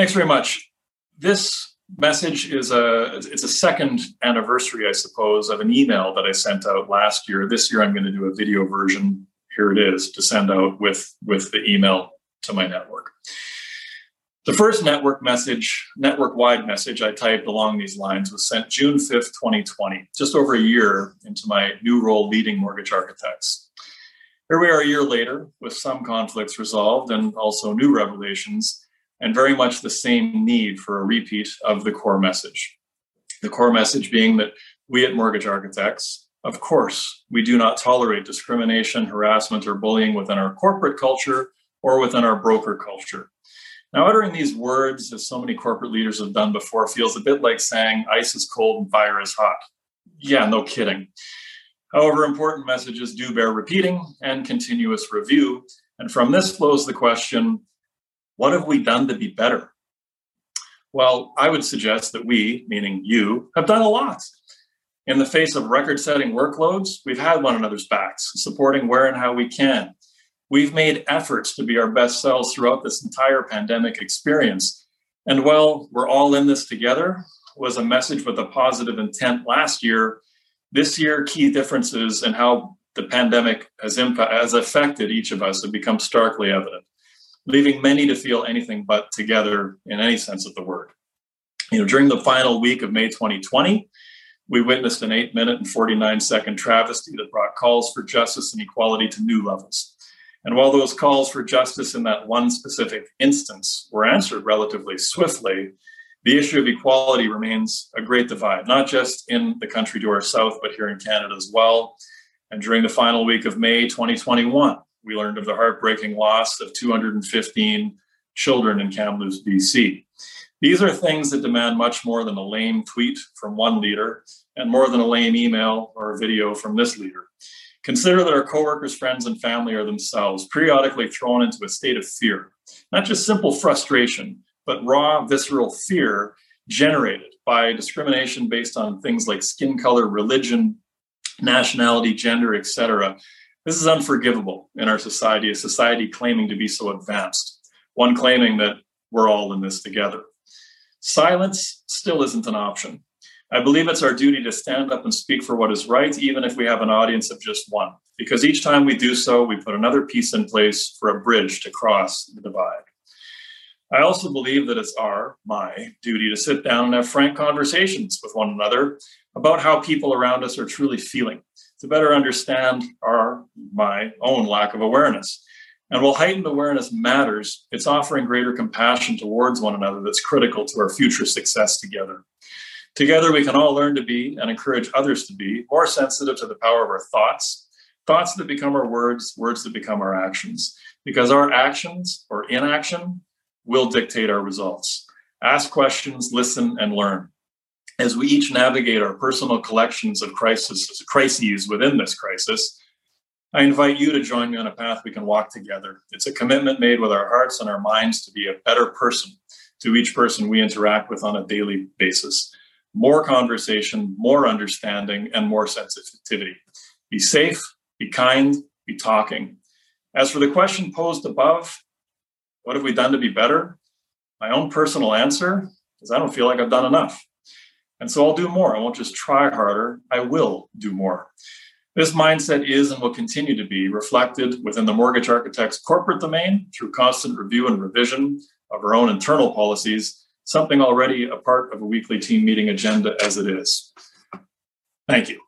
Thanks very much. This message is a it's a second anniversary, I suppose, of an email that I sent out last year. This year, I'm going to do a video version. Here it is to send out with with the email to my network. The first network message, network wide message I typed along these lines was sent June 5th, 2020, just over a year into my new role leading mortgage architects. Here we are a year later with some conflicts resolved and also new revelations, and very much the same need for a repeat of the core message. The core message being that we at Mortgage Architects, of course, we do not tolerate discrimination, harassment, or bullying within our corporate culture or within our broker culture. Now, uttering these words, as so many corporate leaders have done before, feels a bit like saying ice is cold and fire is hot. Yeah, no kidding. However, important messages do bear repeating and continuous review. And from this flows the question what have we done to be better? Well, I would suggest that we, meaning you, have done a lot. In the face of record setting workloads, we've had one another's backs, supporting where and how we can, We've made efforts to be our best selves throughout this entire pandemic experience. And while we're all in this together was a message with a positive intent last year. This year, key differences in how the pandemic has, impact, has affected each of us have become starkly evident, leaving many to feel anything but together in any sense of the word. You know, during the final week of May 2020, we witnessed an eight minute and 49 second travesty that brought calls for justice and equality to new levels. And while those calls for justice in that one specific instance were answered relatively swiftly, the issue of equality remains a great divide, not just in the country to our south, but here in Canada as well. And during the final week of May 2021, we learned of the heartbreaking loss of 215 children in Kamloops, BC. These are things that demand much more than a lame tweet from one leader and more than a lame email or a video from this leader. Consider that our coworkers, friends, and family are themselves periodically thrown into a state of fear, not just simple frustration, but raw, visceral fear generated by discrimination based on things like skin color, religion, nationality, gender, etc. This is unforgivable in our society, a society claiming to be so advanced, one claiming that we're all in this together. Silence still isn't an option. I believe it's our duty to stand up and speak for what is right, even if we have an audience of just one, because each time we do so, we put another piece in place for a bridge to cross the divide. I also believe that it's our, my, duty to sit down and have frank conversations with one another about how people around us are truly feeling, to better understand our, my own lack of awareness. And while heightened awareness matters, it's offering greater compassion towards one another that's critical to our future success together. Together, we can all learn to be and encourage others to be more sensitive to the power of our thoughts, thoughts that become our words, words that become our actions, because our actions or inaction will dictate our results. Ask questions, listen, and learn. As we each navigate our personal collections of crises, crises within this crisis, I invite you to join me on a path we can walk together. It's a commitment made with our hearts and our minds to be a better person to each person we interact with on a daily basis more conversation, more understanding, and more sensitivity. Be safe, be kind, be talking. As for the question posed above, what have we done to be better? My own personal answer is I don't feel like I've done enough. And so I'll do more. I won't just try harder, I will do more. This mindset is and will continue to be reflected within the mortgage architect's corporate domain through constant review and revision of our own internal policies something already a part of a weekly team meeting agenda as it is. Thank you.